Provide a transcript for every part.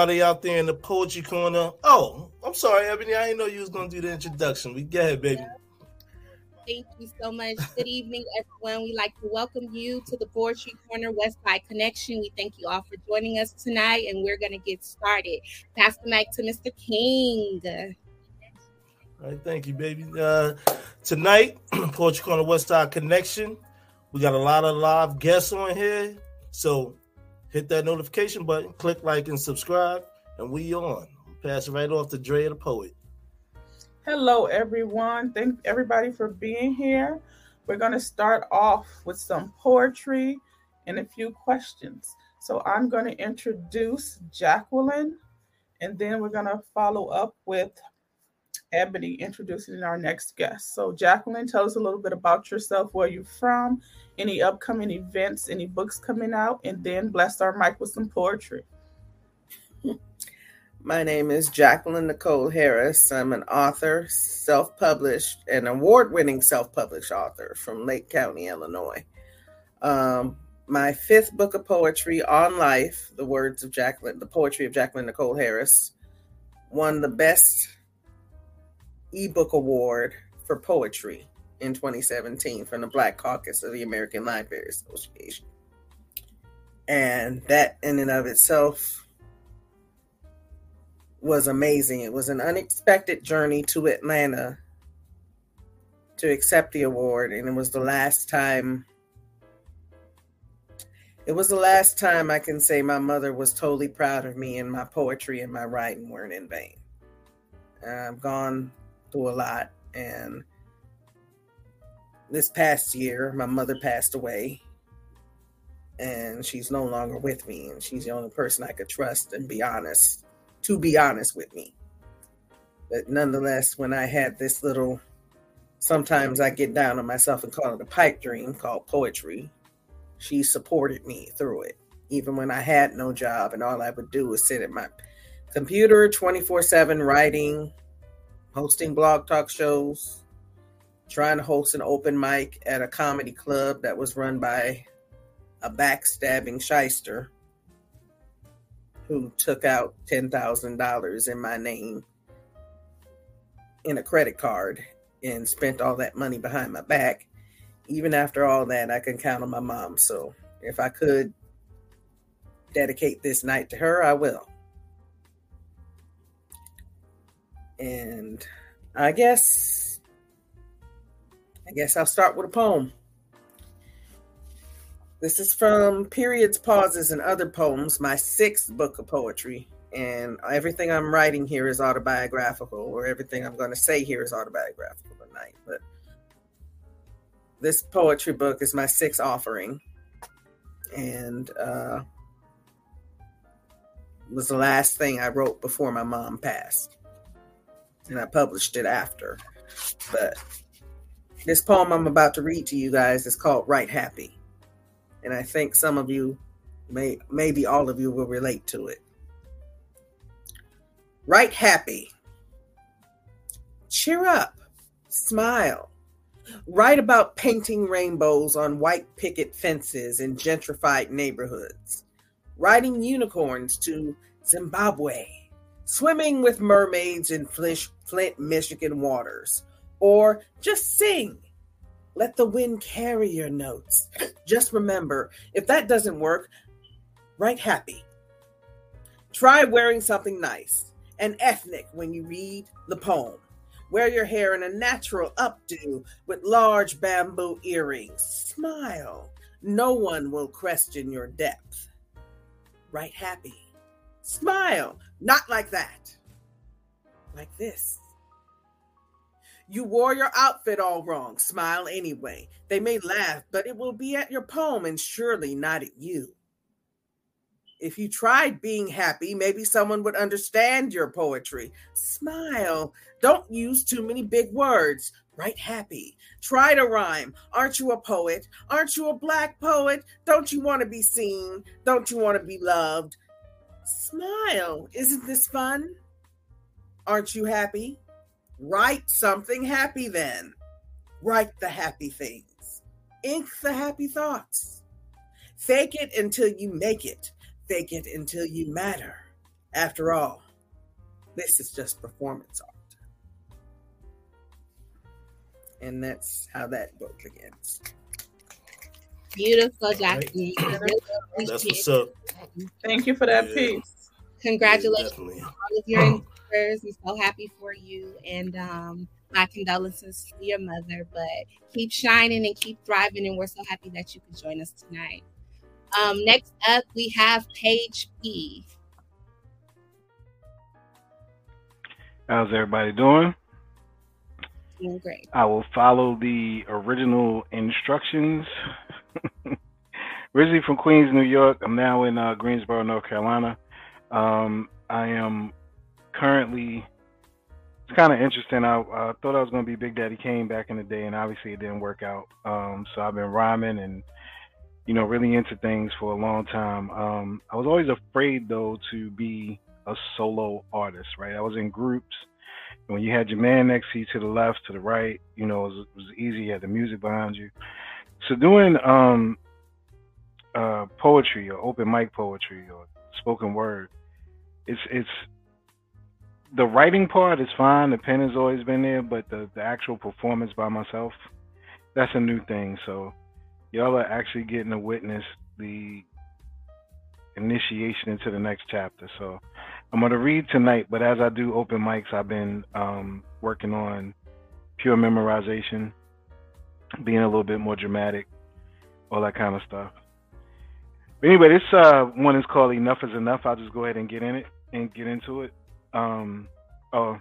everybody out there in the poetry corner. Oh, I'm sorry, Ebony. I didn't know you was gonna do the introduction. We go ahead, baby. Thank you so much. Good evening, everyone. We'd like to welcome you to the Poetry Corner West Side Connection. We thank you all for joining us tonight, and we're to get started. Pass the mic to Mr. King. All right, thank you, baby. Uh, tonight, Poetry Corner West Side Connection. We got a lot of live guests on here, so hit that notification button, click like and subscribe, and we on. Pass it right off to Dre the poet. Hello, everyone. Thank everybody for being here. We're going to start off with some poetry and a few questions. So I'm going to introduce Jacqueline, and then we're going to follow up with Ebony introducing our next guest. So, Jacqueline, tell us a little bit about yourself, where you're from, any upcoming events, any books coming out, and then bless our mic with some poetry. My name is Jacqueline Nicole Harris. I'm an author, self published, and award winning self published author from Lake County, Illinois. Um, my fifth book of poetry on life, The Words of Jacqueline, The Poetry of Jacqueline Nicole Harris, won the best ebook award for poetry in 2017 from the Black Caucus of the American Library Association. And that, in and of itself, was amazing. It was an unexpected journey to Atlanta to accept the award, and it was the last time. It was the last time I can say my mother was totally proud of me, and my poetry and my writing weren't in vain. I've gone through a lot, and this past year, my mother passed away, and she's no longer with me, and she's the only person I could trust and be honest to be honest with me. But nonetheless, when I had this little, sometimes I get down on myself and call it a pipe dream called poetry, she supported me through it. Even when I had no job and all I would do was sit at my computer 24 7 writing, hosting blog talk shows, trying to host an open mic at a comedy club that was run by a backstabbing shyster who took out $10,000 in my name in a credit card and spent all that money behind my back. Even after all that, I can count on my mom. So if I could dedicate this night to her, I will. And I guess I guess I'll start with a poem. This is from Periods, Pauses, and Other Poems, my sixth book of poetry. And everything I'm writing here is autobiographical, or everything I'm going to say here is autobiographical tonight. But this poetry book is my sixth offering. And uh, was the last thing I wrote before my mom passed. And I published it after. But this poem I'm about to read to you guys is called Write Happy and I think some of you may maybe all of you will relate to it. Write happy. Cheer up. Smile. Write about painting rainbows on white picket fences in gentrified neighborhoods. Riding unicorns to Zimbabwe. Swimming with mermaids in Flint, Michigan waters. Or just sing let the wind carry your notes. Just remember if that doesn't work, write happy. Try wearing something nice and ethnic when you read the poem. Wear your hair in a natural updo with large bamboo earrings. Smile. No one will question your depth. Write happy. Smile. Not like that. Like this. You wore your outfit all wrong. Smile anyway. They may laugh, but it will be at your poem and surely not at you. If you tried being happy, maybe someone would understand your poetry. Smile. Don't use too many big words. Write happy. Try to rhyme. Aren't you a poet? Aren't you a black poet? Don't you want to be seen? Don't you want to be loved? Smile. Isn't this fun? Aren't you happy? Write something happy then. Write the happy things. Ink the happy thoughts. Fake it until you make it. Fake it until you matter. After all, this is just performance art. And that's how that book begins. Beautiful, Jackie. That's what's up. Thank you for that Yeah. piece. Congratulations Yeah, on all of your endeavors. I'm so happy for you. And um, my condolences to your mother. But keep shining and keep thriving. And we're so happy that you could join us tonight. Um, next up, we have Page P. How's everybody doing? Doing great. I will follow the original instructions. Originally from Queens, New York. I'm now in uh, Greensboro, North Carolina. Um, I am currently. It's kind of interesting. I, thought I was going to be Big Daddy Kane back in the day, and obviously it didn't work out. Um, so I've been rhyming and, you know, really into things for a long time. Um, I was always afraid, though, to be a solo artist, right? I was in groups. When you had your man next to you to the left, to the right, you know, it was, it was easy. You had the music behind you. So doing um, uh, poetry or open mic poetry or spoken word, it's it's the writing part is fine. The pen has always been there, but the the actual performance by myself, that's a new thing. So y'all are actually getting to witness the initiation into the next chapter. So I'm gonna read tonight, but as I do open mics, I've been um, working on pure memorization, being a little bit more dramatic, all that kind of stuff. But anyway, this uh, one is called "Enough Is Enough." I'll just go ahead and get in it and get into it. Um, oh,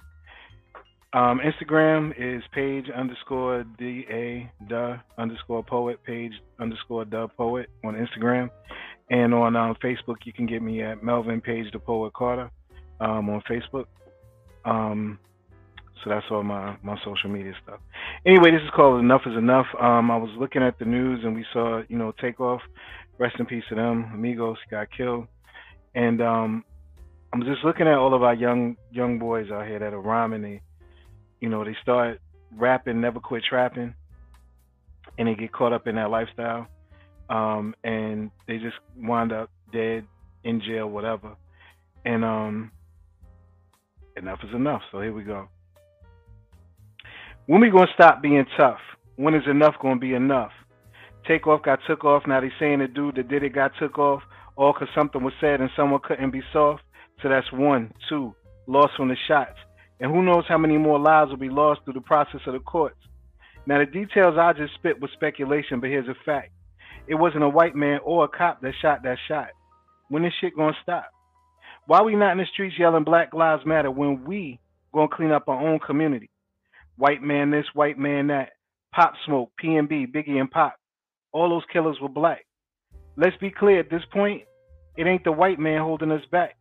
um, Instagram is page underscore d a duh underscore poet page underscore duh poet on Instagram, and on um, Facebook you can get me at Melvin Page the Poet Carter um, on Facebook. Um, so that's all my my social media stuff. Anyway, this is called Enough Is Enough. Um, I was looking at the news and we saw you know Takeoff. Rest in peace to them. Amigos got killed, and um, I'm just looking at all of our young young boys out here that are rhyming. They, you know, they start rapping, never quit trapping, and they get caught up in that lifestyle, um, and they just wind up dead in jail, whatever. And um, enough is enough. So here we go. When we gonna stop being tough? When is enough gonna be enough? Takeoff got took off. Now they saying the dude that did it got took off, all because something was said and someone couldn't be soft. So that's one, two, lost from the shots. And who knows how many more lives will be lost through the process of the courts. Now the details I just spit was speculation, but here's a fact. It wasn't a white man or a cop that shot that shot. When this shit gonna stop? Why we not in the streets yelling Black Lives Matter when we gonna clean up our own community? White man this, white man that. Pop Smoke, PNB, Biggie and Pac. All those killers were black. Let's be clear at this point, it ain't the white man holding us back.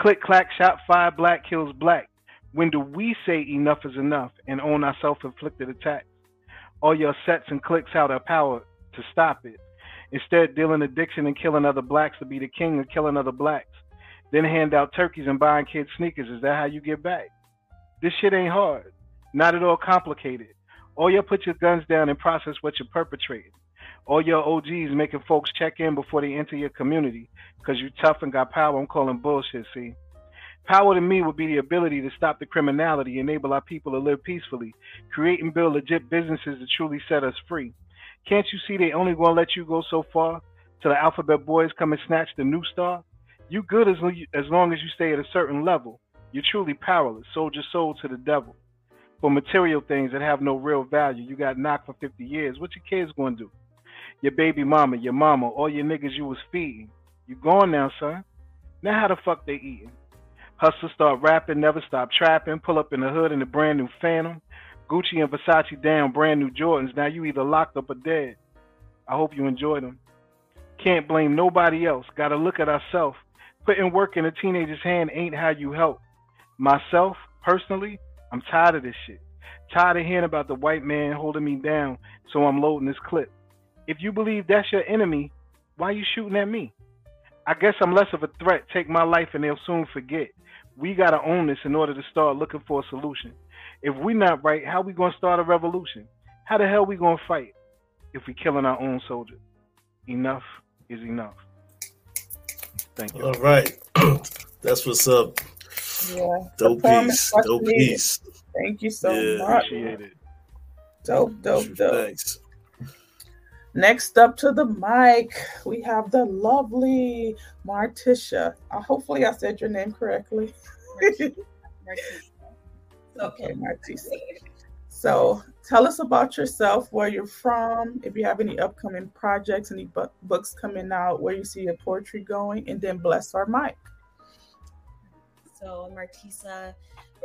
Click clack, shot five, black kills black. When do we say enough is enough and own our self-inflicted attacks? All your sets and clicks out our power to stop it. Instead, dealing addiction and killing other blacks to be the king of killing other blacks. Then hand out turkeys and buying kids sneakers. Is that how you get back? This shit ain't hard. Not at all complicated. All you put your guns down and process what you're perpetrating. All your OGs making folks check in before they enter your community because you tough and got power. I'm calling bullshit, see? Power to me would be the ability to stop the criminality, enable our people to live peacefully, create and build legit businesses to truly set us free. Can't you see they only gonna let you go so far till the alphabet boys come and snatch the new star? You good as, as long as you stay at a certain level. You're truly powerless, sold your soul to the devil. For material things that have no real value, you got knocked for 50 years. What your kids gonna do? Your baby mama, your mama, all your niggas you was feeding. You gone now, son. Now how the fuck they eating? Hustlers start rapping, never stop trapping, pull up in the hood in a brand new Phantom. Gucci and Versace down, brand new Jordans. Now you either locked up or dead. I hope you enjoy them. Can't blame nobody else. Gotta look at ourselves. Putting work in a teenager's hand ain't how you help. Myself, personally, I'm tired of this shit. Tired of hearing about the white man holding me down, so I'm loading this clip. If you believe that's your enemy, why are you shooting at me? I guess I'm less of a threat. Take my life and they'll soon forget. We gotta own this in order to start looking for a solution. If we're not right, how we gonna start a revolution? How the hell we gonna fight if we killing our own soldiers? Enough is enough. Thank you. All right. That's what's up. Yeah. Dope Performance piece. much Dope needed. piece. Thank you so Yeah. much. Appreciate it. Dope, dope, dope. facts. Next up to the mic, we have the lovely Martisha. Uh, hopefully, I said your name correctly. okay, Martisa. So, tell us about yourself, where you're from, if you have any upcoming projects, any bu- books coming out, where you see your poetry going, and then bless our mic. So Martisa,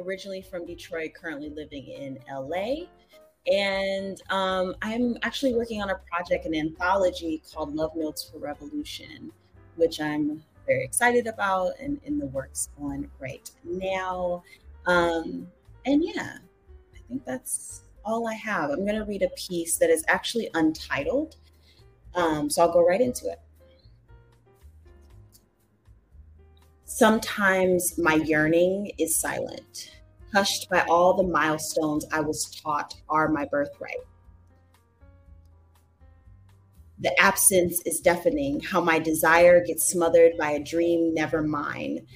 originally from Detroit, currently living in LA. And um, I'm actually working on a project, an anthology called Love Notes for Revolution, which I'm very excited about and in the works on right now. Um, and yeah, I think that's all I have. I'm going to read a piece that is actually untitled. Um, so I'll go right into it. Sometimes my yearning is silent, hushed by all the milestones I was taught are my birthright. The absence is deafening, how my desire gets smothered by a dream never mine.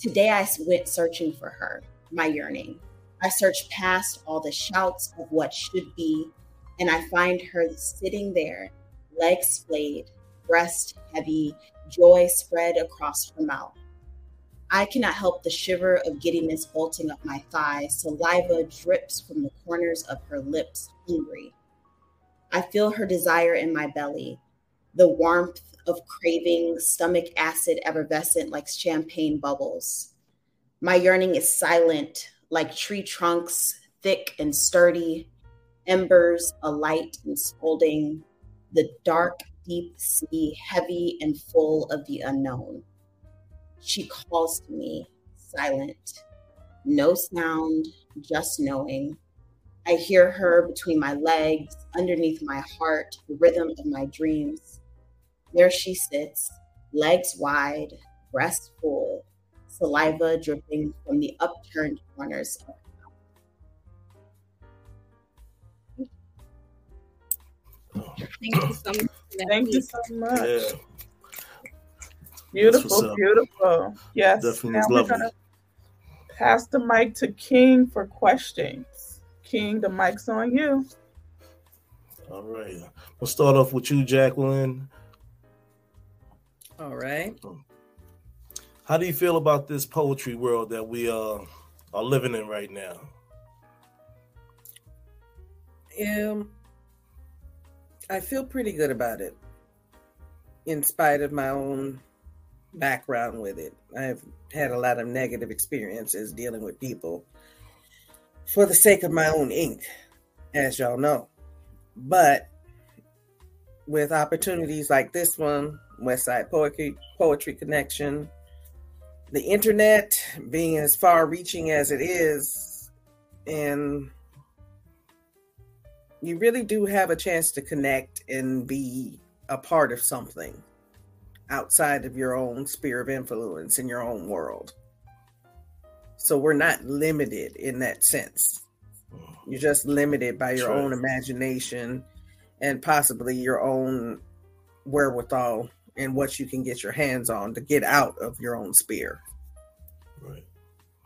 Today I went searching for her, my yearning. I search past all the shouts of what should be, and I find her sitting there, legs splayed, breast heavy, joy spread across her mouth. I cannot help the shiver of giddiness bolting up my thigh. Saliva drips from the corners of her lips, hungry. I feel her desire in my belly, the warmth of craving, stomach acid effervescent like champagne bubbles. My yearning is silent, like tree trunks, thick and sturdy, embers alight and scolding, the dark, deep sea, heavy and full of the unknown. She calls to me, silent, no sound, just knowing. I hear her between my legs, underneath my heart, the rhythm of my dreams. There she sits, legs wide, breast full, saliva dripping from the upturned corners of her mouth. Thank you so much. Thank you so much. Yeah, what's Beautiful, beautiful. Yes. Definitely now was we're lovely. gonna pass the mic to King for questions. King, the mic's on you. all right. We'll start off with you, Jacqueline. All right. How do you feel about this poetry world that we uh, are living in right now? Um, I feel pretty good about it, in spite of my own background with it. I've had a lot of negative experiences dealing with people for the sake of my own ink, as y'all know. But with opportunities like this one, Westside Poetry Poetry Connection, the internet being as far reaching as it is, and you really do have a chance to connect and be a part of something outside of your own sphere of influence in your own world. So we're not limited in that sense. You're just limited by your own imagination and possibly your own wherewithal and what you can get your hands on to get out of your own sphere. Right.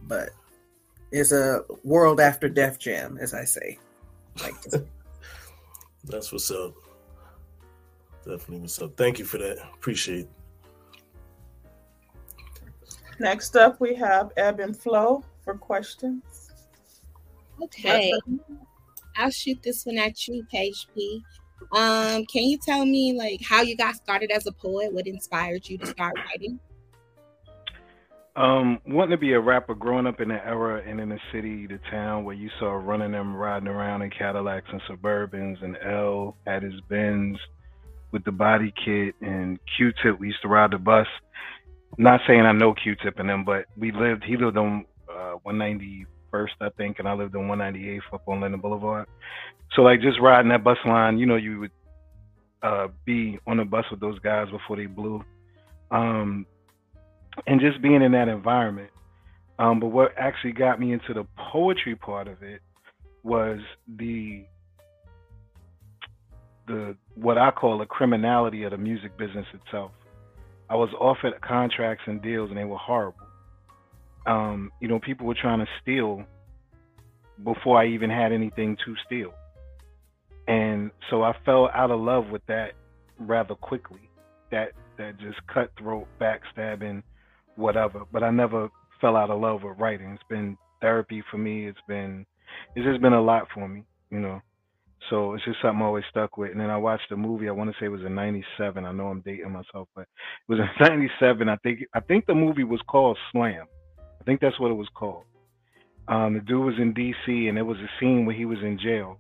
But it's a world after Def Jam, as I say. Like That's what's up. Definitely what's up. Thank you for that. Appreciate it. Next up, we have Ebb and Flow for questions. Okay. I'll shoot this one at you, Page P. Um, can you tell me like how you got started as a poet? What inspired you to start writing? Um, wanting to be a rapper, growing up in the era and in the city, the town where you saw running them riding around in Cadillacs and Suburbans, and L had his Benz with the body kit, and Q-Tip. We used to ride the bus. Not saying I know Q-Tip and them, but we lived. He lived on uh, 191st, I think, and I lived on 198th up on Linden Boulevard. So like just riding that bus line, you know, you would uh, be on the bus with those guys before they blew. Um, and just being in that environment. Um, but what actually got me into the poetry part of it was the the what I call a criminality of the music business itself. I was offered contracts and deals, and they were horrible. um, you know, people were trying to steal before I even had anything to steal. And so I fell out of love with that rather quickly. That that just cutthroat, backstabbing, whatever. But I never fell out of love with writing. It's been therapy for me. It's been it's just been a lot for me, you know. So it's just something I always stuck with. And then I watched a movie. I want to say it was in '97. I know I'm dating myself, but it was in '97. I think I think the movie was called Slam. I think that's what it was called. Um, the dude was in D.C. and there was a scene where he was in jail,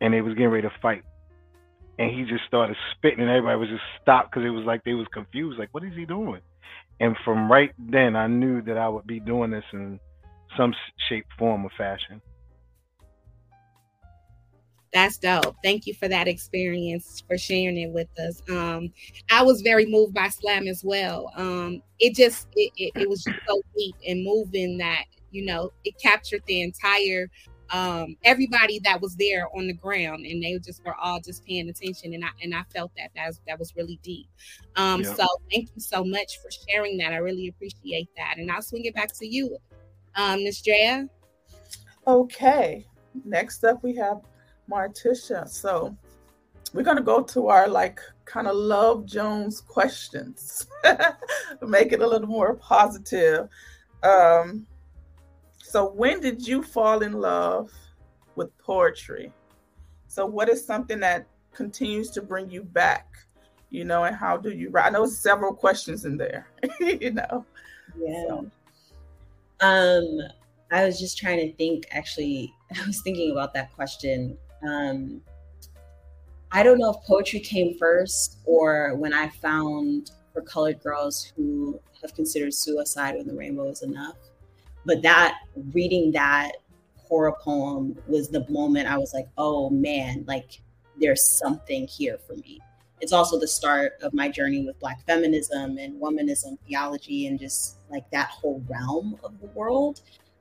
and they was getting ready to fight, and he just started spitting, and everybody was just stopped because it was like they was confused, like what is he doing? And from right then, I knew that I would be doing this in some shape, form, or fashion. That's dope. Thank you for that experience, for sharing it with us. Um, I was very moved by Slam as well. Um, it just it, it, it was just so deep and moving that you know it captured the entire um, everybody that was there on the ground, and they just were all just paying attention, and I and I felt that that was, that was really deep. Um, yeah. So thank you so much for sharing that. I really appreciate that, and I'll swing it back to you, um, Ms. Drea. Okay, next up we have Martisha. So we're going to go to our like kind of love Jones questions, make it a little more positive. Um, so, when did you fall in love with poetry? So, what is something that continues to bring you back? You know, and how do you write? I know several questions in there. you know. Yeah. So. Um, I was just trying to think. Actually, I was thinking about that question um, I don't know if poetry came first or when I found for colored girls who have considered suicide when the rainbow is enough. But that reading that horror poem was the moment I was like, oh man, like there's something here for me. It's also the start of my journey with Black feminism and womanism theology and just like that whole realm of the world.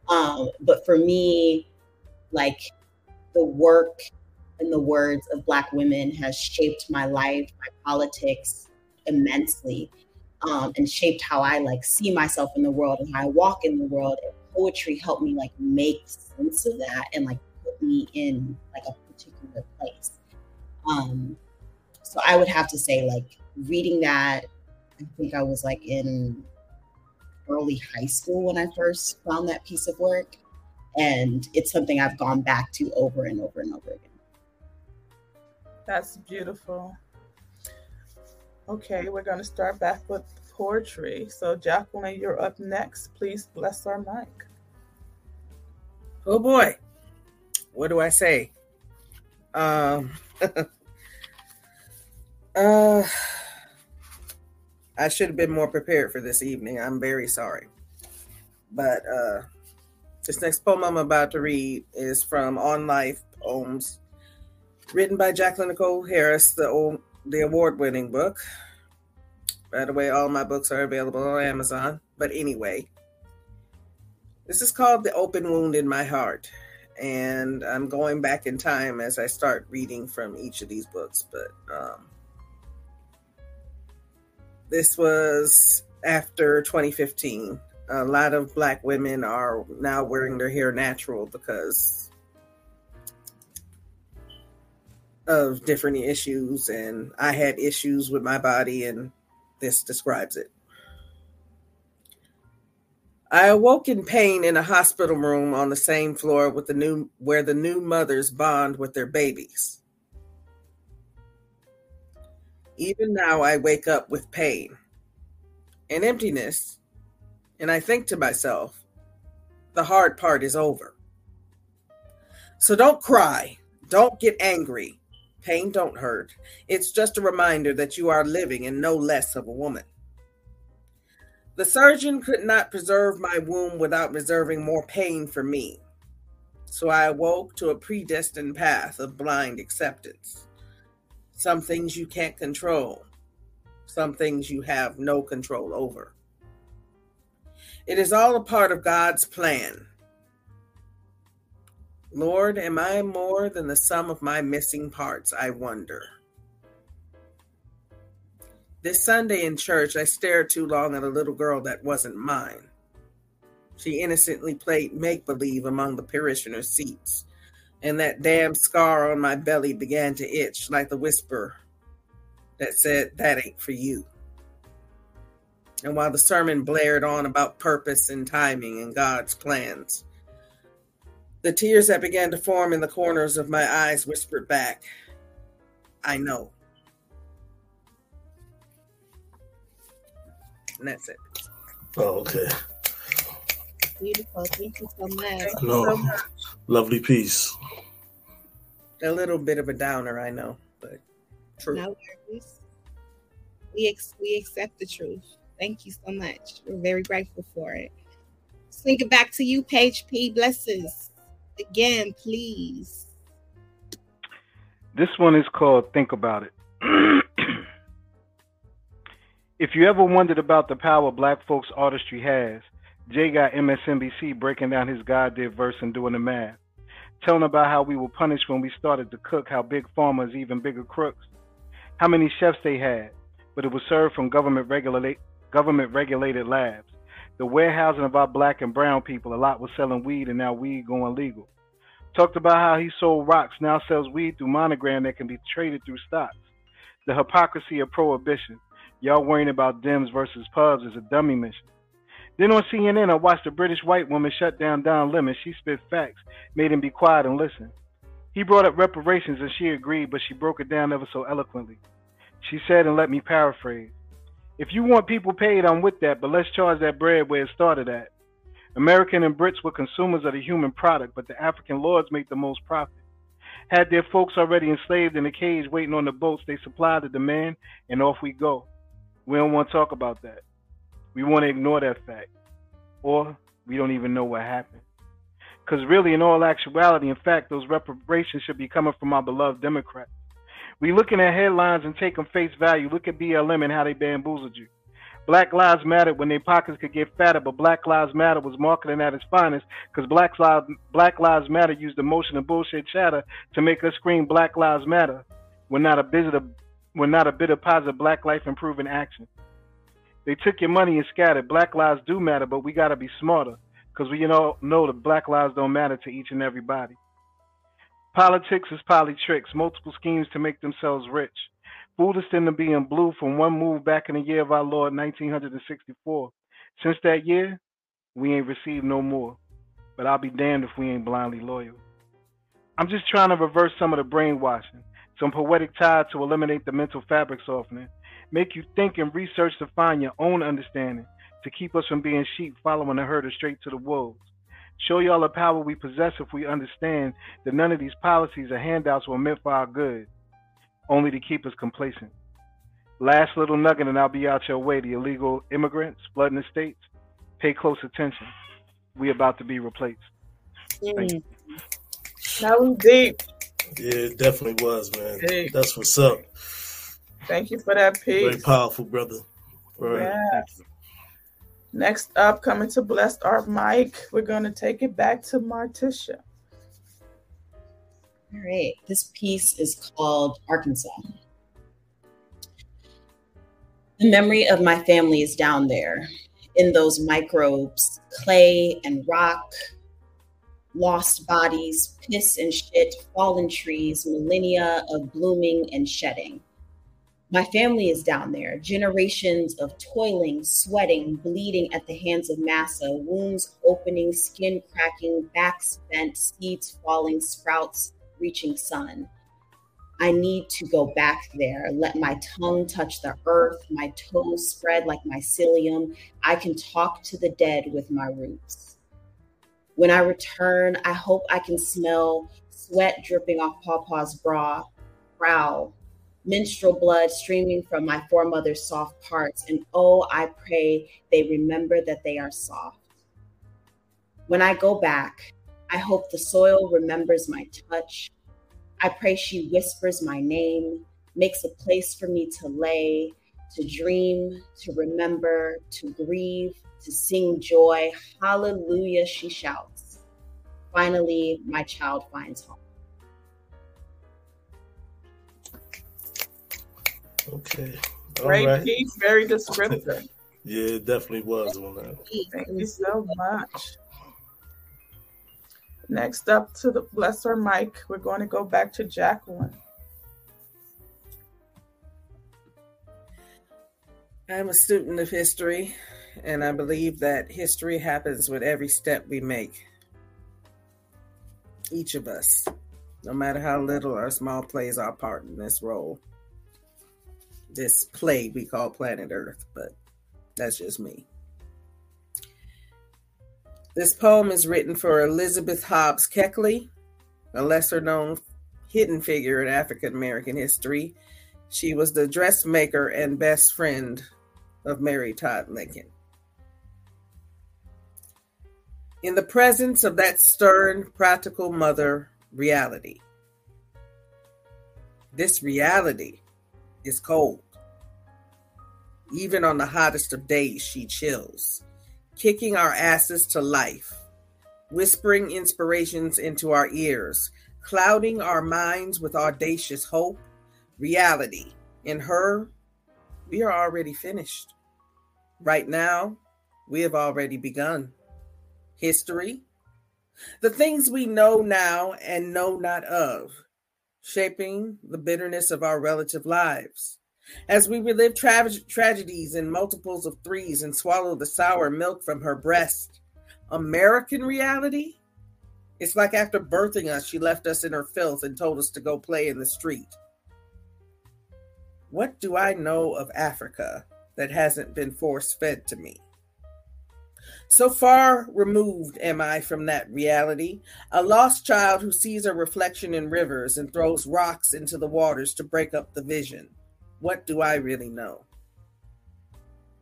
Um, but for me, like the work and the words of Black women has shaped my life, my politics immensely, um, and shaped how I like see myself in the world and how I walk in the world. And poetry helped me like make sense of that and like put me in like a particular place. Um, so I would have to say like reading that. I think I was like in early high school when I first found that piece of work and it's something I've gone back to over and over and over again. That's beautiful. Okay, we're going to start back with poetry. So, Jacqueline, you're up next. Please bless our mic. Oh boy, what do I say? Um, uh, I should have been more prepared for this evening. I'm very sorry, but uh, this next poem I'm about to read is from On Life Poems, written by Jacqueline Nicole Harris, the, the award winning book. By the way, all my books are available on Amazon. But anyway, this is called The Open Wound in My Heart. And I'm going back in time as I start reading from each of these books. But um, this was after 2015 a lot of black women are now wearing their hair natural because of different issues and I had issues with my body and this describes it. I awoke in pain in a hospital room on the same floor with the new where the new mothers bond with their babies. Even now I wake up with pain and emptiness and I think to myself, the hard part is over. So don't cry. Don't get angry. Pain don't hurt. It's just a reminder that you are living and no less of a woman. The surgeon could not preserve my womb without reserving more pain for me. So I awoke to a predestined path of blind acceptance. Some things you can't control, some things you have no control over. It is all a part of God's plan. Lord, am I more than the sum of my missing parts? I wonder. This Sunday in church, I stared too long at a little girl that wasn't mine. She innocently played make believe among the parishioners' seats, and that damn scar on my belly began to itch like the whisper that said, That ain't for you. And while the sermon blared on about purpose and timing and God's plans, the tears that began to form in the corners of my eyes whispered back, I know. And that's it. Oh, okay. Beautiful. Thank you so much. No, lovely piece. A little bit of a downer, I know, but true. No worries. We ex- we accept the truth. Thank you so much. We're very grateful for it. Swing it back to you, Page P. Blessings. Again, please. This one is called Think About It. if you ever wondered about the power black folks' artistry has, Jay got MSNBC breaking down his God did verse and doing the math. Telling about how we were punished when we started to cook, how big farmers even bigger crooks, how many chefs they had, but it was served from government regulated government regulated labs. The warehousing of our black and brown people, a lot was selling weed and now weed going legal. Talked about how he sold rocks, now sells weed through monogram that can be traded through stocks. The hypocrisy of prohibition. Y'all worrying about Dems versus pubs is a dummy mission. Then on CNN, I watched a British white woman shut down Don Lemon. She spit facts, made him be quiet and listen. He brought up reparations and she agreed, but she broke it down ever so eloquently. She said, and let me paraphrase If you want people paid, I'm with that, but let's charge that bread where it started at. American and Brits were consumers of the human product, but the African lords make the most profit. Had their folks already enslaved in a cage waiting on the boats, they supplied the demand, and off we go. We don't want to talk about that. We want to ignore that fact. Or we don't even know what happened. Because really, in all actuality, in fact, those reparations should be coming from our beloved Democrats. We looking at headlines and take them face value. Look at BLM and how they bamboozled you. Black Lives Matter when their pockets could get fatter, but Black Lives Matter was marketing at its finest because Black Lives, Black Lives Matter used emotion and bullshit chatter to make us scream Black Lives Matter. We're not a bit of, we're not a bit of positive Black life improving action. They took your money and scattered. Black lives do matter, but we got to be smarter because we you know know that black lives don't matter to each and everybody. Politics is tricks, multiple schemes to make themselves rich. Fooled us into being blue from one move back in the year of our Lord 1964. Since that year, we ain't received no more. But I'll be damned if we ain't blindly loyal. I'm just trying to reverse some of the brainwashing, some poetic tide to eliminate the mental fabric softening, make you think and research to find your own understanding, to keep us from being sheep following the herder straight to the wolves. Show y'all the power we possess if we understand that none of these policies or handouts were meant for our good, only to keep us complacent. Last little nugget, and I'll be out your way. The illegal immigrants flooding the states. Pay close attention. We about to be replaced. Thank you. Mm. That was deep. Yeah, it definitely was, man. Hey. That's what's up. Thank you for that Very powerful, brother. All right. Yes. Next up, coming to Blessed Art Mike, we're going to take it back to Martisha. All right. This piece is called Arkansas. The memory of my family is down there in those microbes, clay and rock, lost bodies, piss and shit, fallen trees, millennia of blooming and shedding. My family is down there, generations of toiling, sweating, bleeding at the hands of massa, wounds opening, skin cracking, backs bent, seeds falling, sprouts reaching sun. I need to go back there. Let my tongue touch the earth, my toes spread like mycelium. I can talk to the dead with my roots. When I return, I hope I can smell sweat dripping off Pawpaw's bra, brow, menstrual blood streaming from my foremother's soft parts. And oh, I pray they remember that they are soft. When I go back, I hope the soil remembers my touch. I pray she whispers my name, makes a place for me to lay, to dream, to remember, to grieve, to sing joy. Hallelujah, she shouts. Finally, my child finds home. Okay. All Great right. piece, very descriptive. Yeah, it definitely was on that. Thank you so much. Next up to the bless her mic, we're going to go back to Jacqueline. I'm a student of history, and I believe that history happens with every step we make. Each of us, no matter how little or small, plays our part in this role. This play we call planet Earth, but that's just me. This poem is written for Elizabeth Hobbs Keckley, a lesser known hidden figure in African American history. She was the dressmaker and best friend of Mary Todd Lincoln. In the presence of that stern, practical mother reality, this reality is cold. Even on the hottest of days, she chills, kicking our asses to life, whispering inspirations into our ears, clouding our minds with audacious hope, reality. In her, we are already finished. Right now, we have already begun. History, the things we know now and know not of, shaping the bitterness of our relative lives. As we relive tra- tragedies in multiples of threes and swallow the sour milk from her breast, American reality? It's like after birthing us, she left us in her filth and told us to go play in the street. What do I know of Africa that hasn't been force fed to me. So far removed am I from that reality, a lost child who sees a reflection in rivers and throws rocks into the waters to break up the vision. What do I really know?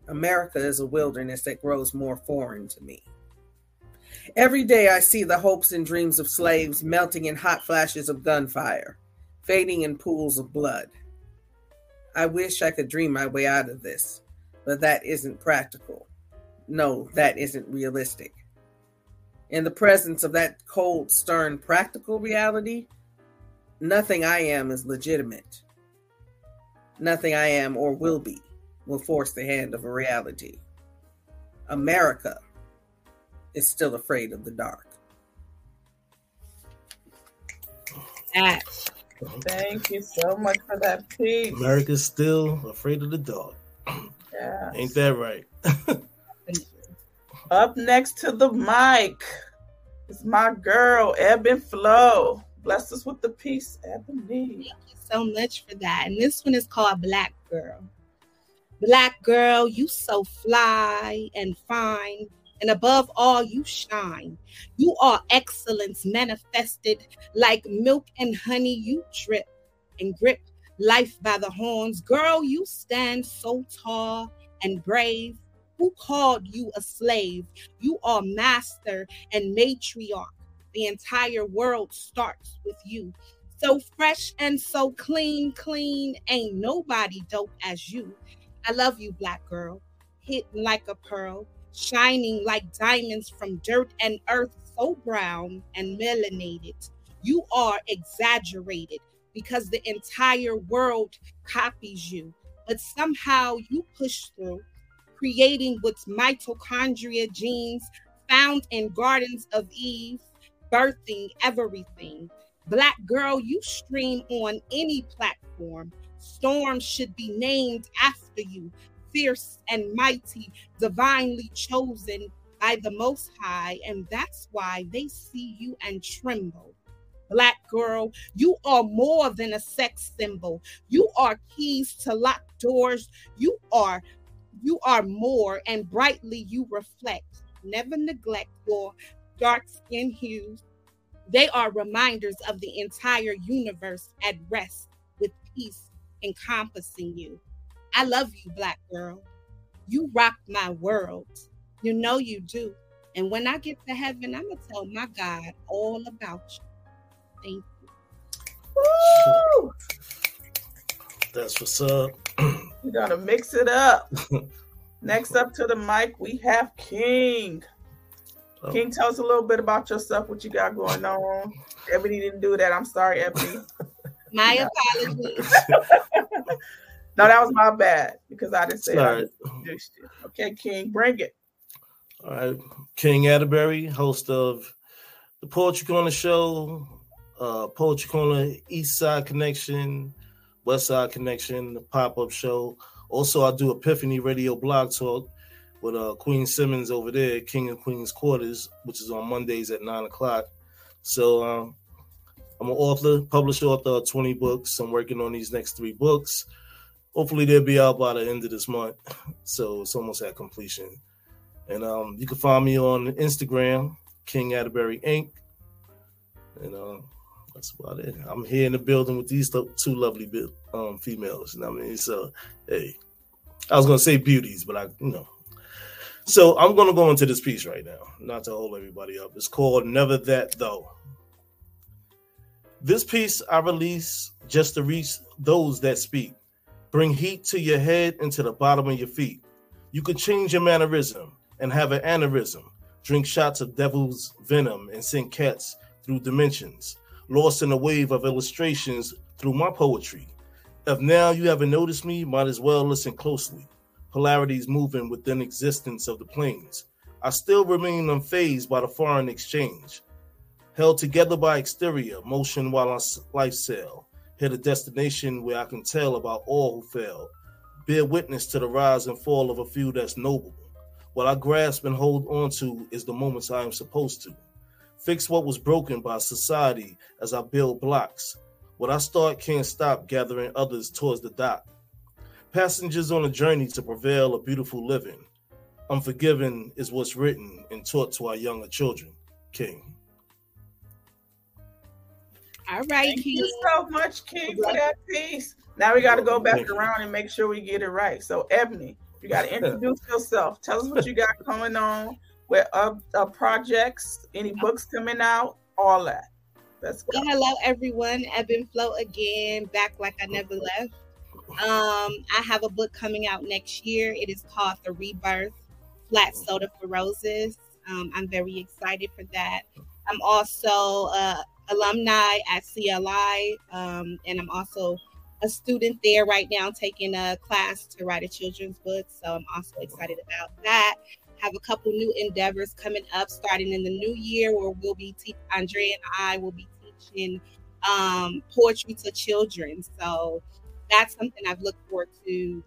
America is a wilderness that grows more foreign to me. Every day I see the hopes and dreams of slaves melting in hot flashes of gunfire, fading in pools of blood. I wish I could dream my way out of this but that isn't practical. No, that isn't realistic. In the presence of that cold, stern, practical reality, nothing I am is legitimate. Nothing I am or will be will force the hand of a reality. America is still afraid of the dark. Thank you so much for that piece. America's still afraid of the dark. Yeah. Ain't that right? Up next to the mic is my girl, Ebb and Flow. Bless us with the peace, Ebony. Thank you so much for that. And this one is called Black Girl. Black girl, you so fly and fine, and above all, you shine. You are excellence manifested like milk and honey. You drip and grip life by the horns. Girl, you stand so tall and brave. Who called you a slave? You are master and matriarch. The entire world starts with you. So fresh and so clean, clean. Ain't nobody dope as you. I love you, black girl. Hidden like a pearl, shining like diamonds from dirt and earth, so brown and melanated. You are exaggerated because the entire world copies you. But somehow you push through, creating what's mitochondria genes found in gardens of Eve, birthing everything. Black girl, you stream on any platform. Storms should be named after you, fierce and mighty, divinely chosen by the Most High, and that's why they see you and tremble black girl. You are more than a sex symbol. You are keys to locked doors. You are you are more and brightly you reflect. Never neglect your dark skin hues. They are reminders of the entire universe at rest with peace encompassing you. I love you, black girl. You rock my world. You know you do. And when I get to heaven, I'm going to tell my God all about you. Thank you. Woo! That's what's up. We're gonna mix it up. Next up to the mic, we have King. Oh. King, tell us a little bit about yourself, what you got going on. Ebony didn't do that. I'm sorry, Ebony. My apologies. No, that was my bad because I didn't say Sorry. that. Okay, King, bring it. All right, King Atterbury, host of the Poetry Corner Show, uh, Poetry Corner East Side Connection, West Side Connection, the pop up show. Also, I do Epiphany Radio Blog Talk with uh, Queen Simmons over there, King and Queen's Quarters, which is on Mondays at nine o'clock. So, um, I'm an author, published author of 20 books. I'm working on these next three books. Hopefully, they'll be out by the end of this month. So, it's almost at completion. And um, you can find me on Instagram, King Atterbury Inc. And uh, that's about it. I'm here in the building with these two lovely um, females. You know what I mean? So, hey, I was gonna say beauties, but I, you know. So I'm gonna go into this piece right now, not to hold everybody up. It's called "Never That Though." This piece I release just to reach those that speak. Bring heat to your head and to the bottom of your feet. You could change your mannerism and have an aneurysm. Drink shots of devil's venom and send cats through dimensions, lost in a wave of illustrations through my poetry. If now you haven't noticed me, might as well listen closely. Polarities moving within existence of the planes. I still remain unfazed by the foreign exchange. Held together by exterior, motion while on life sail. Hit a destination where I can tell about all who fail. Bear witness to the rise and fall of a few that's noble. What I grasp and hold on to is the moments I am supposed to. Fix what was broken by society as I build blocks. What I start can't stop gathering others towards the dock. Passengers on a journey to prevail a beautiful living. Unforgiven is what's written and taught to our younger children. King. All right, Thank King. you so much, King, for that piece. Now we got to go back around and make sure we get it right. So, Ebony, you got to introduce yourself. Tell us what you got going on with uh, uh, projects, any books coming out, all that. Let's go. Well, hello, everyone. Ebb and Flow again, back like I never left. Um, I have a book coming out next year. It is called The Rebirth Flat Soda for Roses. Um, I'm very excited for that. I'm also uh, alumni at CLI, um, and I'm also a student there right now taking a class to write a children's book. So I'm also excited about that. Have a couple new endeavors coming up starting in the new year where we'll be te- Andrea and I will be teaching um, poetry to children. So that's something I've looked forward to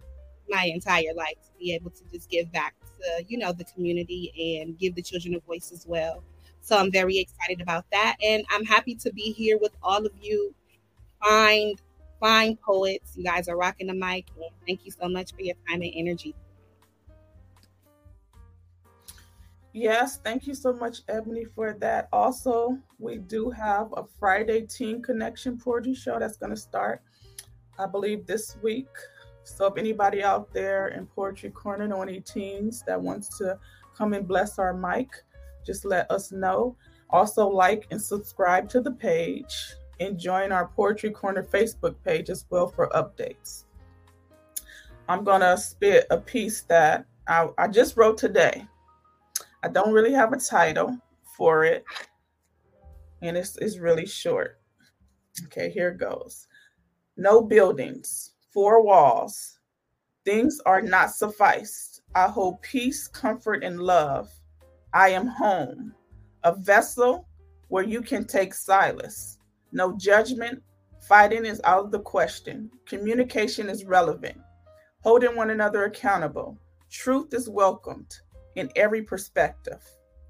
my entire life to be able to just give back to you know the community and give the children a voice as well. So I'm very excited about that, and I'm happy to be here with all of you fine, fine poets. You guys are rocking the mic, and thank you so much for your time and energy. Yes, thank you so much, Ebony, for that. Also, we do have a Friday Teen Connection Poetry Show that's going to start, I believe, this week. So, if anybody out there in Poetry Corner know any teens that wants to come and bless our mic, just let us know. Also, like and subscribe to the page and join our Poetry Corner Facebook page as well for updates. I'm going to spit a piece that I, I just wrote today. I don't really have a title for it, and it's, it's really short. Okay, here goes. No buildings, four walls. Things are not sufficed. I hold peace, comfort, and love. I am home, a vessel where you can take solace. No judgment. Fighting is out of the question. Communication is relevant. Holding one another accountable. Truth is welcomed in every perspective.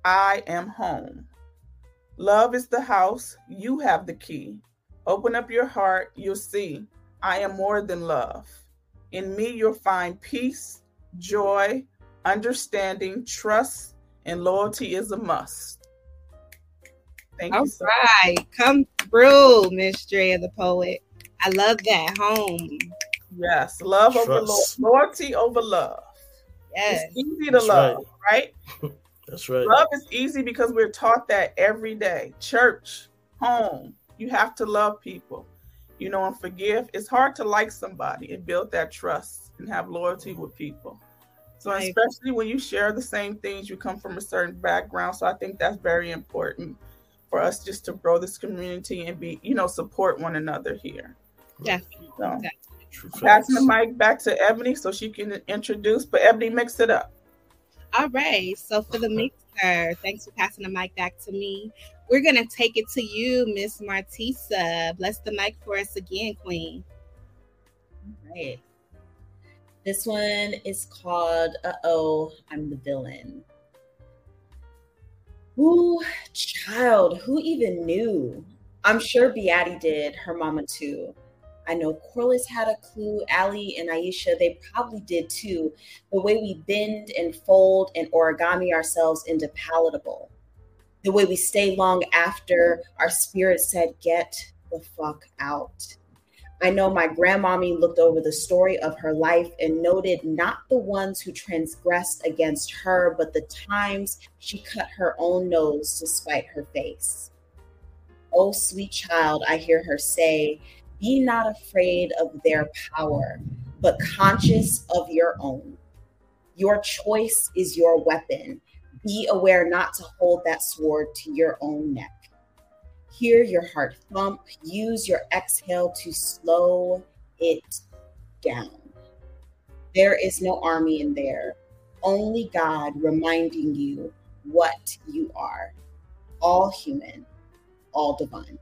I am home. Love is the house. You have the key. Open up your heart. You'll see I am more than love. In me, you'll find peace, joy, understanding, trust, and loyalty is a must. Thank All you. So right, come through, Miss Drea the poet. I love that home. Yes, love over lo- loyalty over love. Yes, It's easy to That's love, right? That's right. Love is easy because we're taught that every day. Church, home, you have to love people, you know, and forgive. It's hard to like somebody and build that trust and have loyalty with people. So, especially when you share the same things, you come from a certain background. So, I think that's very important for us just to grow this community and be, you know, support one another here. definitely. So, True Passing the mic back to Ebony so she can introduce, but Ebony mix it up. All right. So for the mixer, thanks for passing the mic back to me. We're gonna take it to you, Miss Martisa. Bless the mic for us again, Queen. All right. This one is called Uh Oh, I'm the Villain. Ooh, child, who even knew? I'm sure Beatty did, her mama too. I know Corliss had a clue, Ali and Aisha, they probably did too. The way we bend and fold and origami ourselves into palatable. The way we stay long after our spirit said, get the fuck out. I know my grandmommy looked over the story of her life and noted not the ones who transgressed against her, but the times she cut her own nose to spite her face. Oh, sweet child, I hear her say, be not afraid of their power, but conscious of your own. Your choice is your weapon. Be aware not to hold that sword to your own neck. Hear your heart thump. Use your exhale to slow it down. There is no army in there, only God reminding you what you are all human, all divine.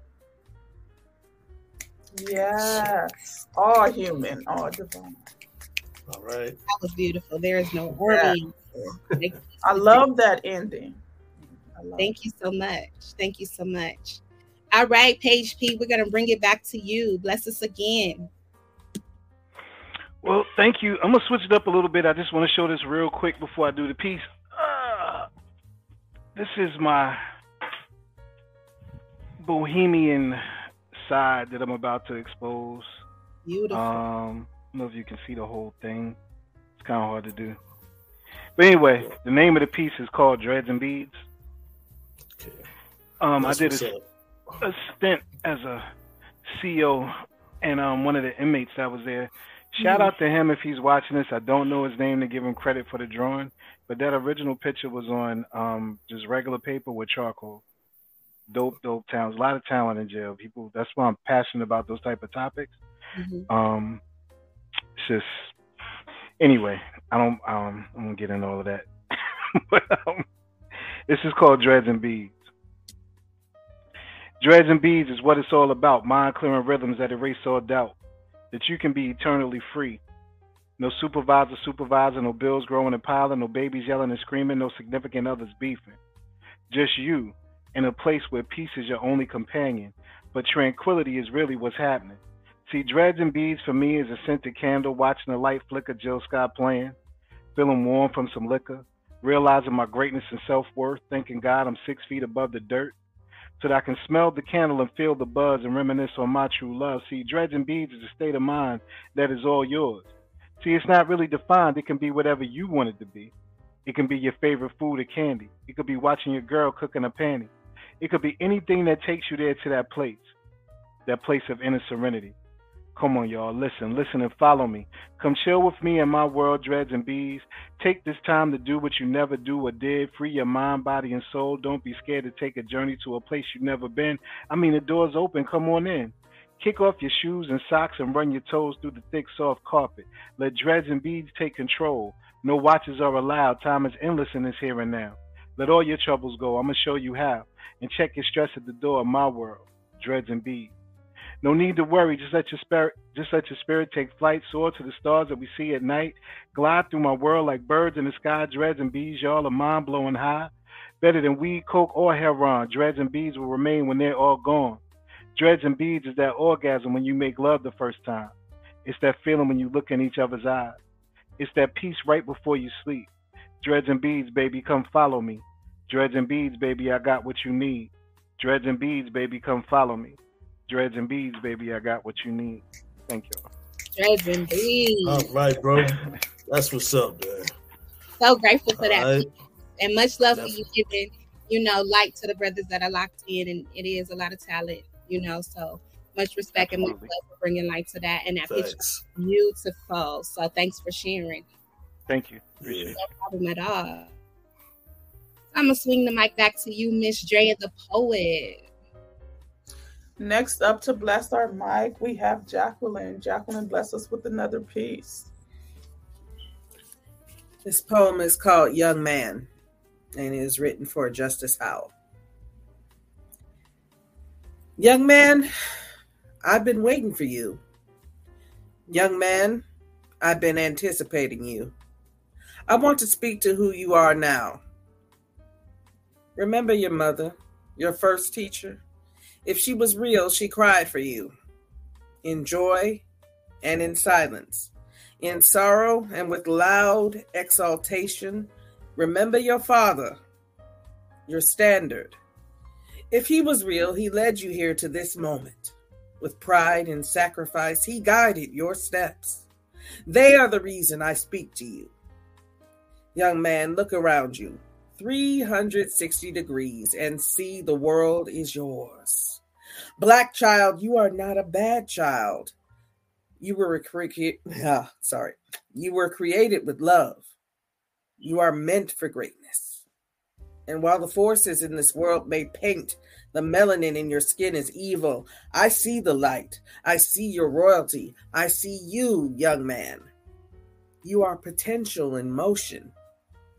Yes. All human, all divine. All right. That was beautiful. There is no army. Thank, I love that ending. Love thank you so much. Thank you so much. All right, Page P, we're gonna bring it back to you. Bless us again. Well, thank you. I'm gonna switch it up a little bit. I just want to show this real quick before I do the piece. Uh, this is my bohemian side that I'm about to expose. Beautiful. Um, I don't know if you can see the whole thing. It's kind of hard to do. But anyway, the name of the piece is called Dreads and Beads. Okay. Um, I did a, a stint as a CEO and um, one of the inmates that was there. Shout out to him if he's watching this. I don't know his name to give him credit for the drawing, but that original picture was on um, just regular paper with charcoal. Dope, dope towns. A lot of talent in jail. People. That's why I'm passionate about those type of topics. Mhm. Um, it's just anyway. I don't. Um, I won't get into all of that. but um, this is called Dreads and Beads. Dreads and Beads is what it's all about. Mind clearing rhythms that erase all doubt. That you can be eternally free. No supervisor supervisor, no bills growing and piling, no babies yelling and screaming, no significant others beefing. Just you in a place where peace is your only companion, but tranquility is really what's happening. See, dreads and beads for me is a scented candle, watching the light flicker, Jill Scott playing, feeling warm from some liquor, realizing my greatness and self worth, thanking God I'm six feet above the dirt, so that I can smell the candle and feel the buzz and reminisce on my true love. See, dreads and beads is a state of mind that is all yours. See, it's not really defined, it can be whatever you want it to be. It can be your favorite food or candy. It could be watching your girl cooking a panty. It could be anything that takes you there to that place, that place of inner serenity. Come on, y'all. Listen, listen, and follow me. Come chill with me in my world, dreads and bees. Take this time to do what you never do or did. Free your mind, body, and soul. Don't be scared to take a journey to a place you've never been. I mean, the door's open. Come on in. Kick off your shoes and socks and run your toes through the thick, soft carpet. Let dreads and beads take control. No watches are allowed. Time is endless in this here and now. Let all your troubles go. I'm going to show you how. And check your stress at the door of my world, dreads and beads. No need to worry. Just let your spirit, just let your spirit take flight, soar to the stars that we see at night. Glide through my world like birds in the sky. Dreads and bees, y'all are mind blowing high. Better than weed, coke, or heroin. Dreads and beads will remain when they're all gone. Dreads and beads is that orgasm when you make love the first time. It's that feeling when you look in each other's eyes. It's that peace right before you sleep. Dreads and beads, baby, come follow me. Dreads and beads, baby, I got what you need. Dreads and beads, baby, come follow me. Dreads and beads, baby, I got what you need. Thank you. Dreads and beads. All right, bro. That's what's up, man. So grateful for All that. right. And much love for you giving, you know, light to the brothers that are locked in. And it is a lot of talent, you know. So much respect and much love for bringing light to that. And that picture Thanks. beautiful. So thanks for sharing. Thank you. Appreciate Yeah. it. No problem at all. I'm gonna swing the mic back to you, Miss Drea, the poet. Next up to bless our mic, we have Jacqueline. Jacqueline, bless us with another piece. This poem is called Young Man and it is written for Justice Howell. Young man, I've been waiting for you. Young man, I've been anticipating you. I want to speak to who you are now. Remember your mother, your first teacher? If she was real, she cried for you. In joy and in silence, in sorrow and with loud exaltation, remember your father, your standard. If he was real, he led you here to this moment. With pride and sacrifice, he guided your steps. They are the reason I speak to you. Young man, look around you 360 degrees and see the world is yours. Black child, you are not a bad child. You were created, ah, sorry, you were created with love. You are meant for greatness. And while the forces in this world may paint the melanin in your skin as evil, I see the light. I see your royalty. I see you, young man. You are potential in motion,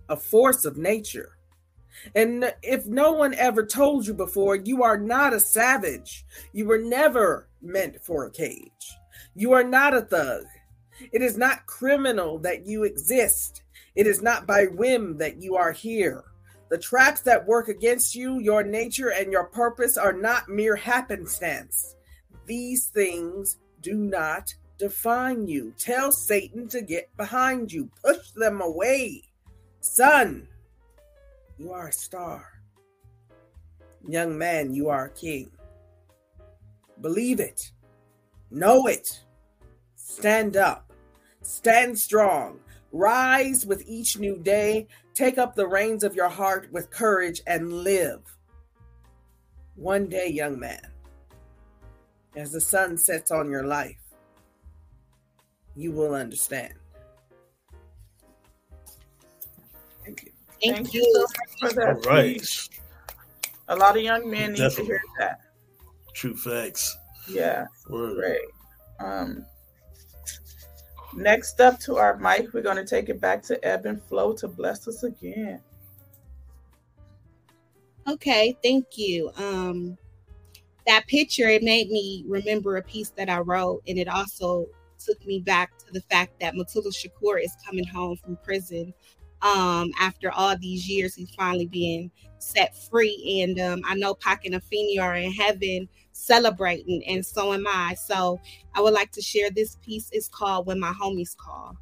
a force of nature. And if no one ever told you before, you are not a savage. You were never meant for a cage. You are not a thug. It is not criminal that you exist. It is not by whim that you are here. The traps that work against you, your nature, and your purpose are not mere happenstance. These things do not define you. Tell Satan to get behind you, push them away. Son, you are a star. Young man, you are a king. Believe it, know it, stand up, stand strong, rise with each new day, take up the reins of your heart with courage and live. One day, young man, as the sun sets on your life, you will understand. Thank you. Thank, Thank you. you so much for that. right. piece. A lot of young men need to hear that. True facts. Yeah, Word. great. Um, next up to our mic, we're going to take it back to Ebb and Flow to bless us again. Okay, thank you. Um, that picture it made me remember a piece that I wrote, and it also took me back to the fact that Mutulu Shakur is coming home from prison. Um, after all these years, he's finally being set free, and um, I know Pac and Afeni are in heaven celebrating, and so am I. So I would like to share this piece. It's called "When My Homies Call."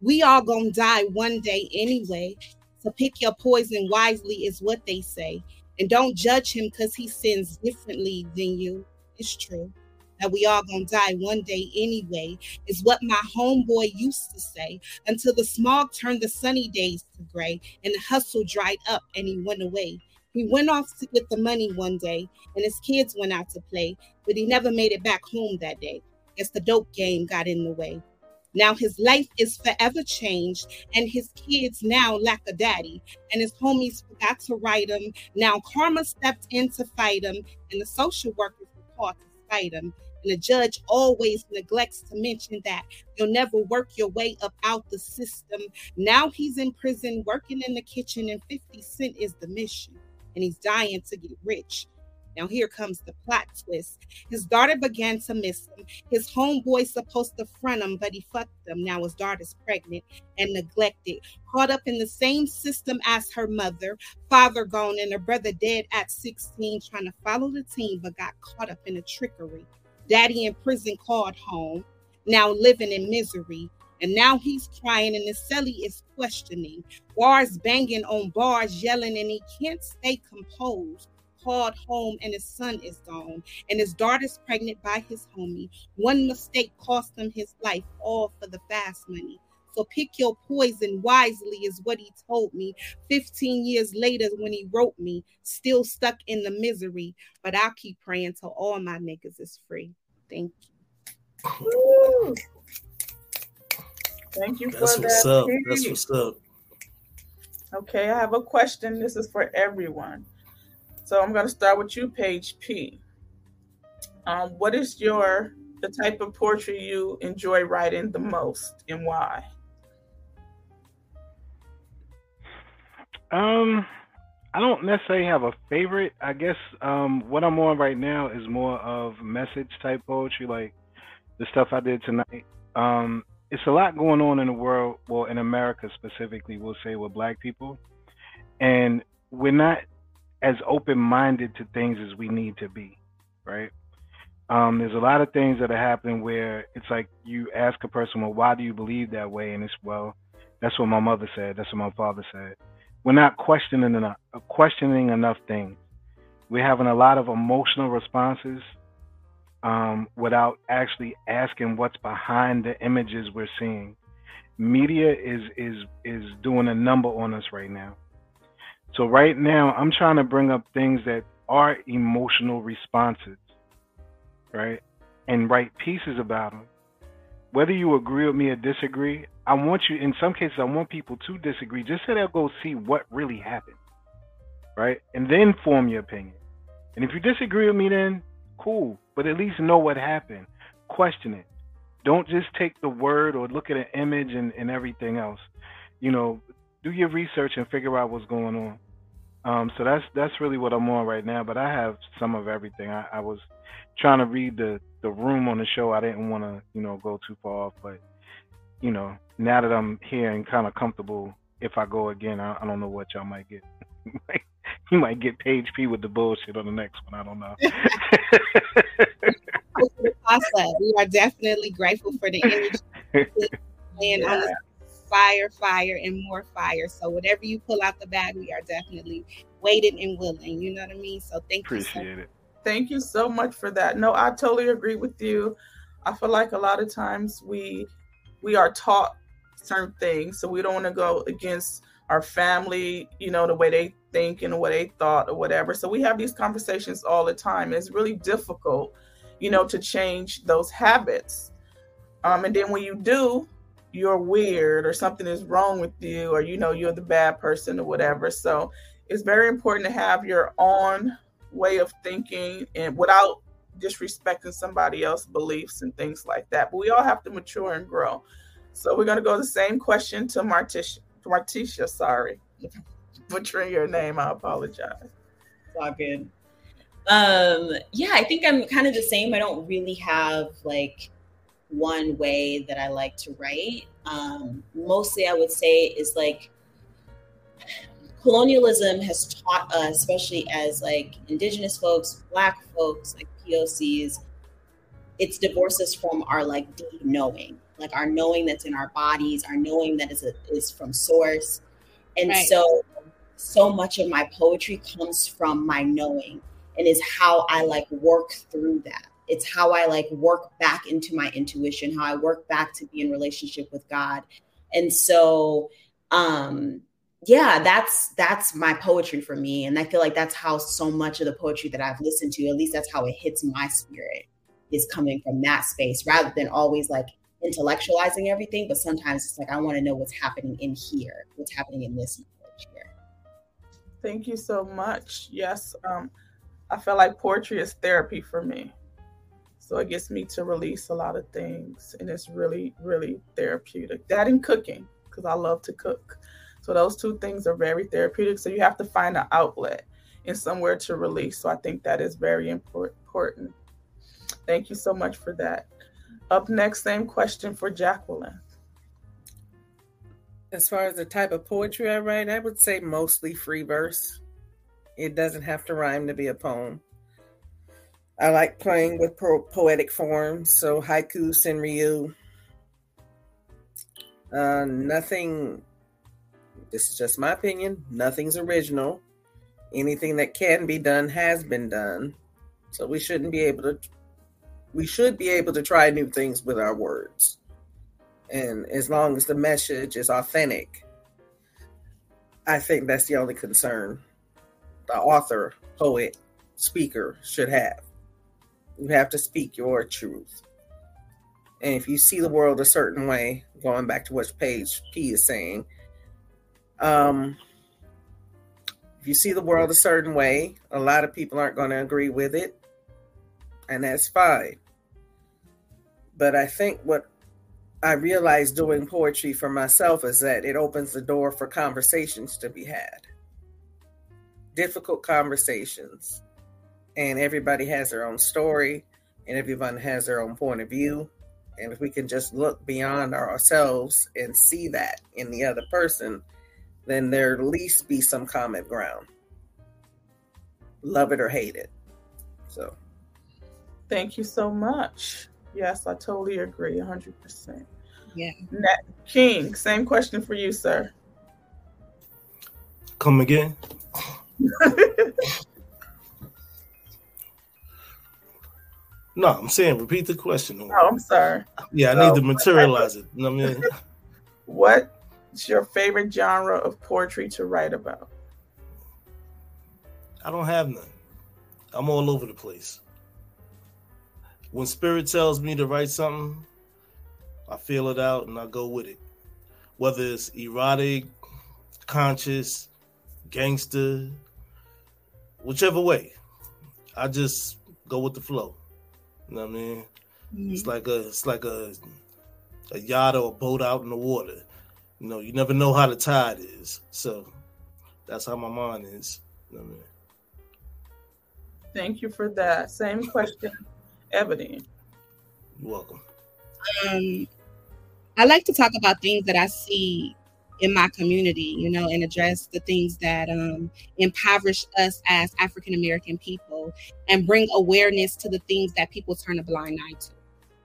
We all gonna die one day anyway. So pick your poison wisely, is what they say. And don't judge him because he sins differently than you. It's true. That we all gonna die one day anyway, is what my homeboy used to say. Until the smog turned the sunny days to gray and the hustle dried up and he went away. He went off to get the money one day and his kids went out to play, but he never made it back home that day. Guess the dope game got in the way. Now his life is forever changed, and his kids now lack a daddy, and his homies forgot to write him. Now karma stepped in to fight him, and the social workers were called to fight him. Um, and the judge always neglects to mention that you'll never work your way up out the system. Now he's in prison working in the kitchen, and 50 Cent is the mission, and he's dying to get rich. Now here comes the plot twist. His daughter began to miss him. His homeboy supposed to front him, but he fucked him. Now his daughter's pregnant and neglected, caught up in the same system as her mother. Father gone and her brother dead at 16, trying to follow the team, but got caught up in a trickery. Daddy in prison called home, now living in misery. And now he's crying, and the celly is questioning. Bars banging on bars, yelling, and he can't stay composed called home and his son is gone and his daughter's pregnant by his homie. One mistake cost him his life, all for the fast money. So pick your poison wisely, is what he told me. 15 years later, when he wrote me, still stuck in the misery. But I'll keep praying till all my niggas is free. Thank you. Woo! Thank you That's for what's that. up. That's piece. what's up. Okay, I have a question. This is for everyone. So I'm going to start with you, Page P. Um, what is your the type of poetry you enjoy writing the most and why? Um, I don't necessarily have a favorite. I guess um, what I'm on right now is more of message type poetry, like the stuff I did tonight. Um, it's a lot going on in the world, well, in America specifically, we'll say with Black people, and we're not as open minded to things as we need to be, right? Um, there's a lot of things that are happening where it's like you ask a person, well, why do you believe that way? And it's, well, that's what my mother said. That's what my father said. We're not questioning enough, questioning enough things. We're having a lot of emotional responses um, without actually asking what's behind the images we're seeing. Media is is is doing a number on us right now. So right now, I'm trying to bring up things that are emotional responses, right, and write pieces about them. Whether you agree with me or disagree, I want you. In some cases, I want people to disagree, just so they'll go see what really happened, right, and then form your opinion. And if you disagree with me, then cool, but at least know what happened. Question it. Don't just take the word or look at an image and, and everything else. You know, do your research and figure out what's going on. Um, so that's that's really what I'm on right now. But I have some of everything. I, I was trying to read the the room on the show. I didn't want to you know go too far off, but you know now that I'm here and kind of comfortable, if I go again, I, I don't know what y'all might get. you might get Page P with the bullshit on the next one. I don't know. we are definitely grateful for the energy and yeah. on the fire, fire, and more fire. So whatever you pull out the bag, we are definitely waiting and willing. You know what I mean? So thank Appreciate you. So it. Thank you so much for that. No, I totally agree with you. I feel like a lot of times we we are taught certain things, so we don't want to go against our family, you know, the way they think and the way they thought or whatever. So we have these conversations all the time. It's really difficult, you know, to change those habits. Um, and then when you do, you're weird or something is wrong with you or you know you're the bad person or whatever. So it's very important to have your own way of thinking and without disrespecting somebody else's beliefs and things like that. But we all have to mature and grow. So we're gonna go the same question to Martisha. Martisha, sorry, butchering your name. I apologize. It's all good. Um, yeah, I think I'm kind of the same. I don't really have like one way that I like to write. Um, mostly, I would say is like colonialism has taught us, especially as like indigenous folks, black folks, like POCs, it's divorced us from our like deep knowing, like our knowing that's in our bodies, our knowing that is a, is from source, and right. so so much of my poetry comes from my knowing and is how I like work through that it's how I like work back into my intuition, how I work back to be in relationship with God. And so um yeah, that's that's my poetry for me and I feel like that's how so much of the poetry that I've listened to, at least that's how it hits my spirit is coming from that space rather than always like intellectualizing everything, but sometimes it's like I want to know what's happening in here, what's happening in this knowledge here. Thank you so much. Yes, um I feel like poetry is therapy for me. So it gets me to release a lot of things. And it's really, really therapeutic. That and cooking, because I love to cook. So those two things are very therapeutic. So you have to find an outlet and somewhere to release. So I think that is very important. Thank you so much for that. Up next, same question for Jacqueline. As far as the type of poetry I write, I would say mostly free verse. It doesn't have to rhyme to be a poem. I like playing with po- poetic forms, so haiku, senryu. Uh, nothing, this is just my opinion, nothing's original. Anything that can be done has been done. So we shouldn't be able to, we should be able to try new things with our words. And as long as the message is authentic, I think that's the only concern the author, poet, speaker should have. You have to speak your truth. And if you see the world a certain way, going back to what Page P is saying, um, if you see the world a certain way, a lot of people aren't going to agree with it. and that's fine. But I think what I realized doing poetry for myself is that it opens the door for conversations to be had. Difficult conversations. And everybody has their own story, and everyone has their own point of view. And if we can just look beyond ourselves and see that in the other person, then there at least be some common ground. Love it or hate it. So, thank you so much. Yes, I totally agree, 100%. Yeah. Nat King, same question for you, sir. Come again? no, I'm saying repeat the question. Oh, I'm sorry. Yeah, I need to materialize it. You know what I mean? What's your favorite genre of poetry to write about? I don't have none. I'm all over the place. When spirit tells me to write something, I feel it out and I go with it. Whether it's erotic, conscious, gangster, whichever way. I just go with the flow. You know what I mean? Mm-hmm. It's like a it's like a a yacht or a boat out in the water. You know, you never know how the tide is. So that's how my mind is. You know I mean? Thank you for that. Same question, Ebony. You're welcome. Um, I like to talk about things that I see in my community, you know, and address the things that um, impoverish us as African American people and bring awareness to the things that people turn a blind eye to.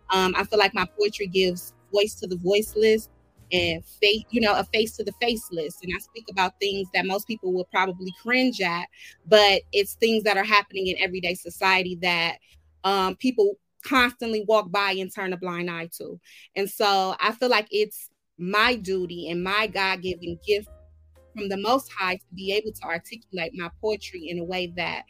Um, I feel like my poetry gives voice to the voiceless and face, you know, a face to the faceless. And I speak about things that most people will probably cringe at, but it's things that are happening in everyday society that um, people constantly walk by and turn a blind eye to. And so I feel like it's my duty and my God given gift from the Most High to be able to articulate my poetry in a way that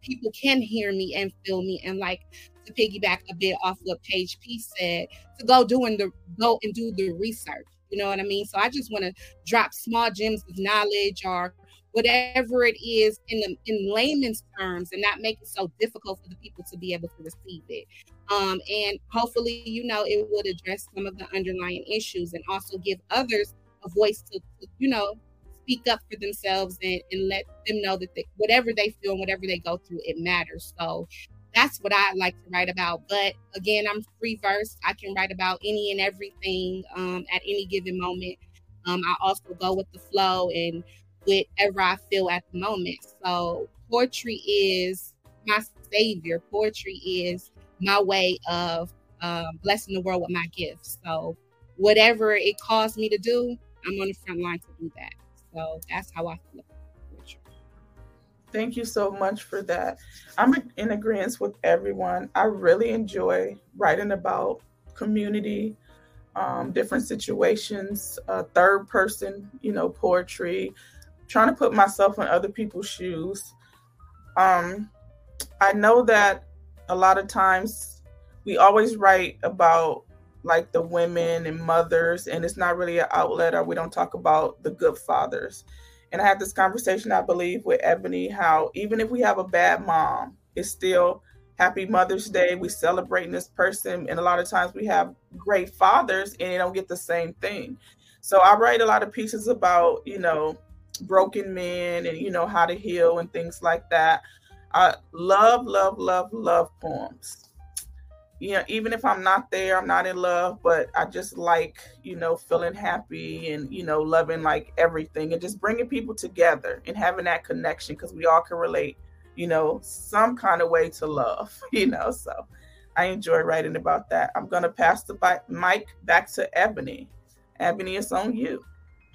people can hear me and feel me. And like to piggyback a bit off what Page P said, to go doing the go and do the research. You know what I mean? So I just want to drop small gems of knowledge or whatever it is in the in layman's terms and not make it so difficult for the people to be able to receive it um, and hopefully you know it would address some of the underlying issues and also give others a voice to, you know speak up for themselves and, and let them know that they, whatever they feel and whatever they go through it matters so that's what I like to write about. But again, I'm free verse. I can write about any and everything um, at any given moment. Um, I also go with the flow and whatever I feel at the moment. So poetry is my savior. Poetry is my way of um, blessing the world with my gifts. So whatever it caused me to do, I'm on the front line to do that. So that's how I feel. Thank you so much for that. I'm in agreement with everyone. I really enjoy writing about community, um, different situations, uh, third person, you know, poetry, trying to put myself in other people's shoes. Um, I know that a lot of times we always write about like the women and mothers, and it's not really an outlet, or we don't talk about the good fathers. And I had this conversation, I believe, with Ebony, how even if we have a bad mom, it's still happy Mother's Day. We celebrating this person. And a lot of times we have great fathers and they don't get the same thing. So I write a lot of pieces about, you know, broken men and you know how to heal and things like that. I love, love, love, love poems. You know, even if I'm not there, I'm not in love, but I just like, you know, feeling happy and, you know, loving like everything and just bringing people together and having that connection because we all can relate, you know, some kind of way to love, you know. So I enjoy writing about that. I'm going to pass the mic back to Ebony. Ebony, it's on you.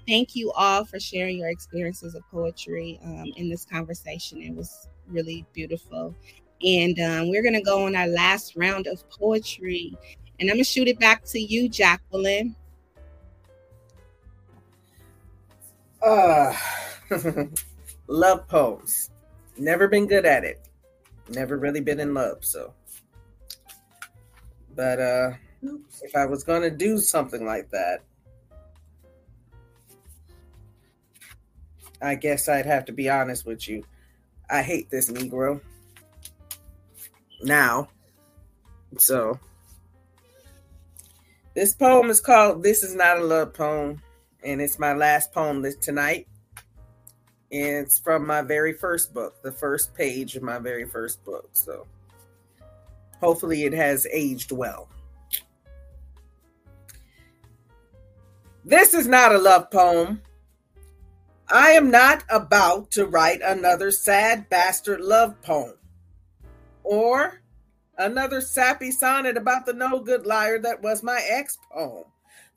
Thank you all for sharing your experiences of poetry um, in this conversation. It was really beautiful. And um, we're going to go on our last round of poetry. And I'm going to shoot it back to you, Jacqueline. Uh, love poems. Never been good at it. Never really been in love. So, but uh, if I was going to do something like that, I guess I'd have to be honest with you. I hate this Negro. Now, So this poem is called This Is Not a Love Poem, and it's my last poem tonight. And it's from my very first book, the first page of my very first book. So hopefully it has aged well. This is not a love poem. I am not about to write another sad bastard love poem or another sappy sonnet about the no good liar that was my ex poem.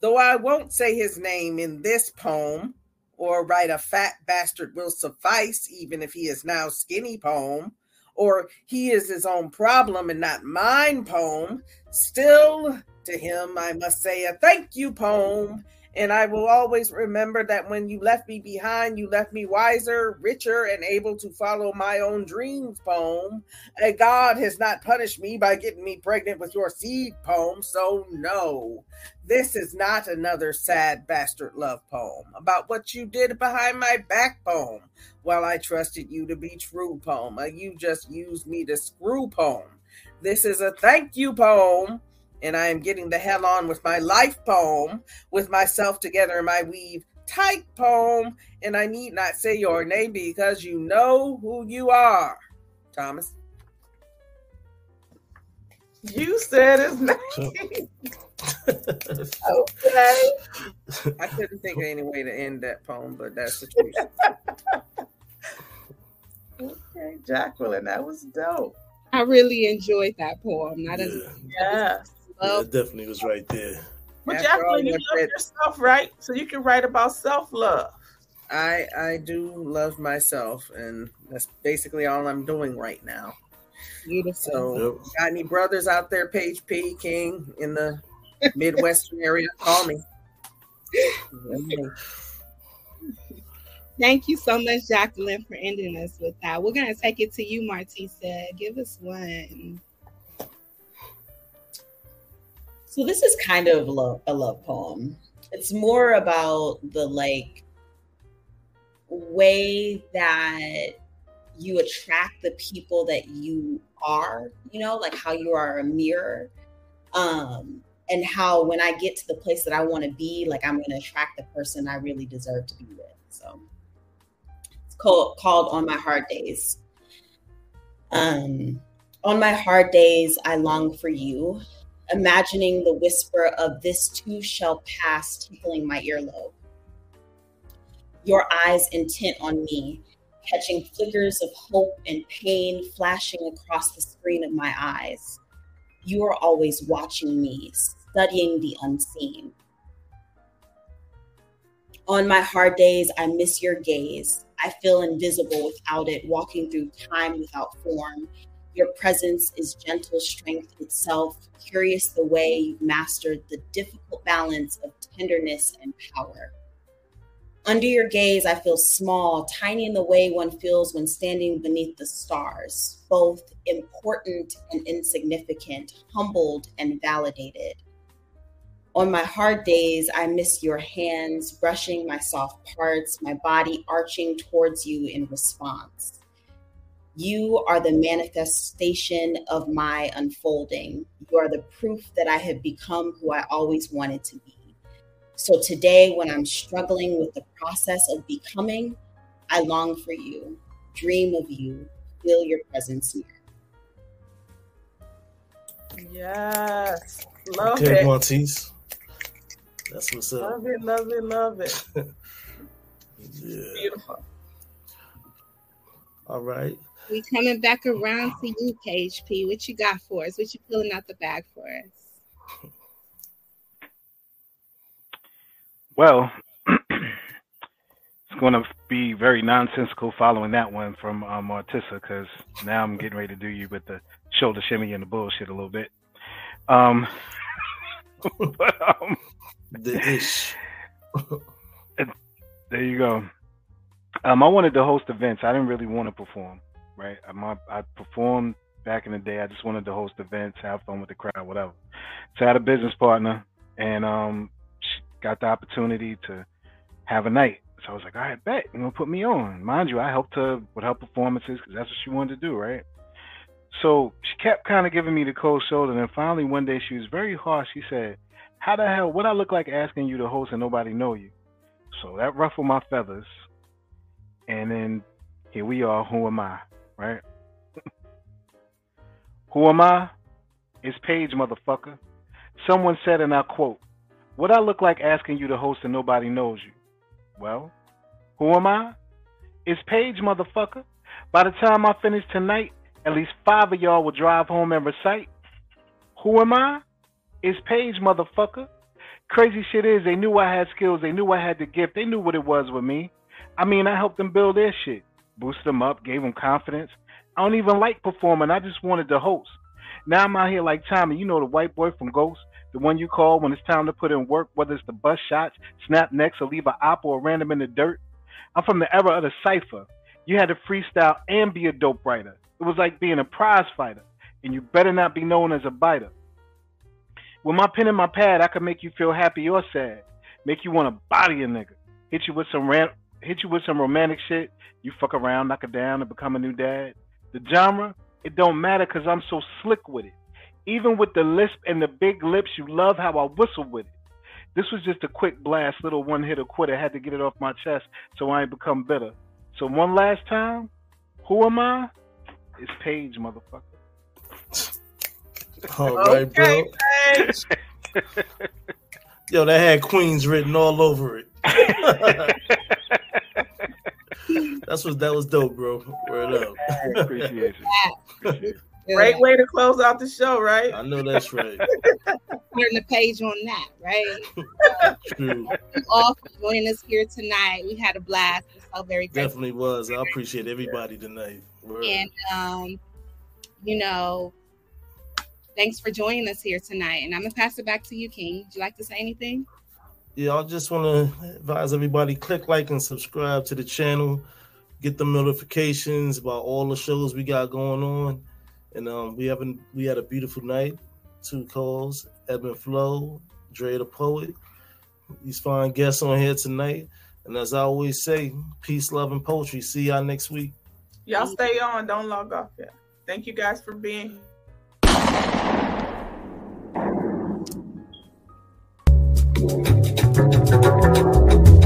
Though I won't say his name in this poem or write a fat bastard will suffice, even if he is now skinny poem, or he is his own problem and not mine poem, still to him I must say a thank you poem and I will always remember that when you left me behind, you left me wiser, richer, and able to follow my own dreams. Poem. And God has not punished me by getting me pregnant with your seed poem. So, no, this is not another sad bastard love poem about what you did behind my back poem while I trusted you to be true poem. Uh, you just used me to screw poem. This is a thank you poem and I am getting the hell on with my life poem, with myself together in my weave tight poem, and I need not say your name because you know who you are. Thomas. You said his name. okay. I couldn't think of any way to end that poem, but that's the truth. okay, Jacqueline, that was dope. I really enjoyed that poem. Not Yeah. as Yes. Yeah, it definitely was right there. But After all Jacqueline, you that love said- yourself, right? So you can write about self love. I I do love myself, and that's basically all I'm doing right now. Beautiful. So, Yep. got any brothers out there, Page P. King in the Midwestern area? Call me. Thank you so much, Jacqueline, for ending us with that. We're gonna take it to you, Martisa. Give us one. So this is kind of a love poem. It's more about the like way that you attract the people that you are, you know, like how you are a mirror. Um and how when I get to the place that I want to be, like I'm going to attract the person I really deserve to be with. So it's called called on my hard days. Um on my hard days I long for you imagining the whisper of this too shall pass tickling my earlobe. Your eyes intent on me, catching flickers of hope and pain flashing across the screen of my eyes. You are always watching me, studying the unseen. On my hard days, I miss your gaze. I feel invisible without it, walking through time without form, your presence is gentle strength itself, curious the way you've mastered the difficult balance of tenderness and power. Under your gaze, I feel small, tiny in the way one feels when standing beneath the stars, both important and insignificant, humbled and validated. On my hard days, I miss your hands brushing my soft parts, my body arching towards you in response. You are the manifestation of my unfolding. You are the proof that I have become who I always wanted to be. So today, when I'm struggling with the process of becoming, I long for you, dream of you, feel your presence near. Yes. Love Okay, it. Montes. That's what's up. Love it, love it, love it. Yeah. Beautiful. All right. We coming back around to you, Page P. What you got for us? What you pulling out the bag for us? Well, it's going to be very nonsensical following that one from um, Artissa because now I'm getting ready to do you with the shoulder shimmy and the bullshit a little bit. Um, but, um, The ish. there you go. Um, I wanted to host events. I didn't really want to perform, right? I'm, I, performed back in the day. I just wanted to host events, have fun with the crowd, whatever. So I had a business partner, and um, got the opportunity to have a night. So I was like, all right, bet you're gonna put me on. Mind you, I helped her with her performances because that's what she wanted to do, right? So she kept kind of giving me the cold shoulder, and then finally one day she was very harsh. She said, "How the hell would I look like asking you to host and nobody know you?" So that ruffled my feathers, and then here we are. Who am I, right? who am I? It's Page, motherfucker. Someone said, and I quote, "What I look like asking you to host and nobody knows you?" Well, who am I? It's Page, motherfucker. By the time I finish tonight, at least five of y'all will drive home and recite. Who am I? It's Page, motherfucker. Crazy shit is, they knew I had skills. They knew I had the gift. They knew what it was with me. I mean, I helped them build their shit, boosted them up, gave them confidence. I don't even like performing. I just wanted to host. Now I'm out here like Tommy, you know the white boy from Ghost, the one you call when it's time to put in work, whether it's the bus shots, snap necks, or leave a op or random in the dirt. I'm from the era of the cipher. You had to freestyle and be a dope writer. It was like being a prize fighter, and you better not be known as a biter. With my pen and my pad, I could make you feel happy or sad, make you want to body a nigga, hit you with some ran- hit you with some romantic shit. You fuck around, knock it down, and become a new dad. The genre, it don't matter because I'm so slick with it. Even with the lisp and the big lips, you love how I whistle with it. This was just a quick blast, little one hitter quitter. Had to get it off my chest so I ain't become bitter. So one last time, who am I? It's Page, motherfucker. All right, Okay, bro. Page. Yo, that had Queens written all over it. That's what that was dope, bro. Word up. Appreciate it. Great way to close out the show, right? I know that's right. Turn the page on that, right? True. Thank you all for joining us here tonight. We had a blast. We're so very grateful. Definitely was. I appreciate everybody tonight. Word. And um, you know, thanks for joining us here tonight. And I'm gonna pass it back to you, King. Would you like to say anything? Yeah, I just want to advise everybody click like and subscribe to the channel. Get the notifications about all the shows we got going on. And um, we haven't we had a beautiful night. Two calls, Ebb and Flow, Dre the Poet. These fine guests on here tonight. And as I always say, peace, love, and poetry. See y'all next week. Y'all stay on. Don't log off yet. Thank you guys for being here thank you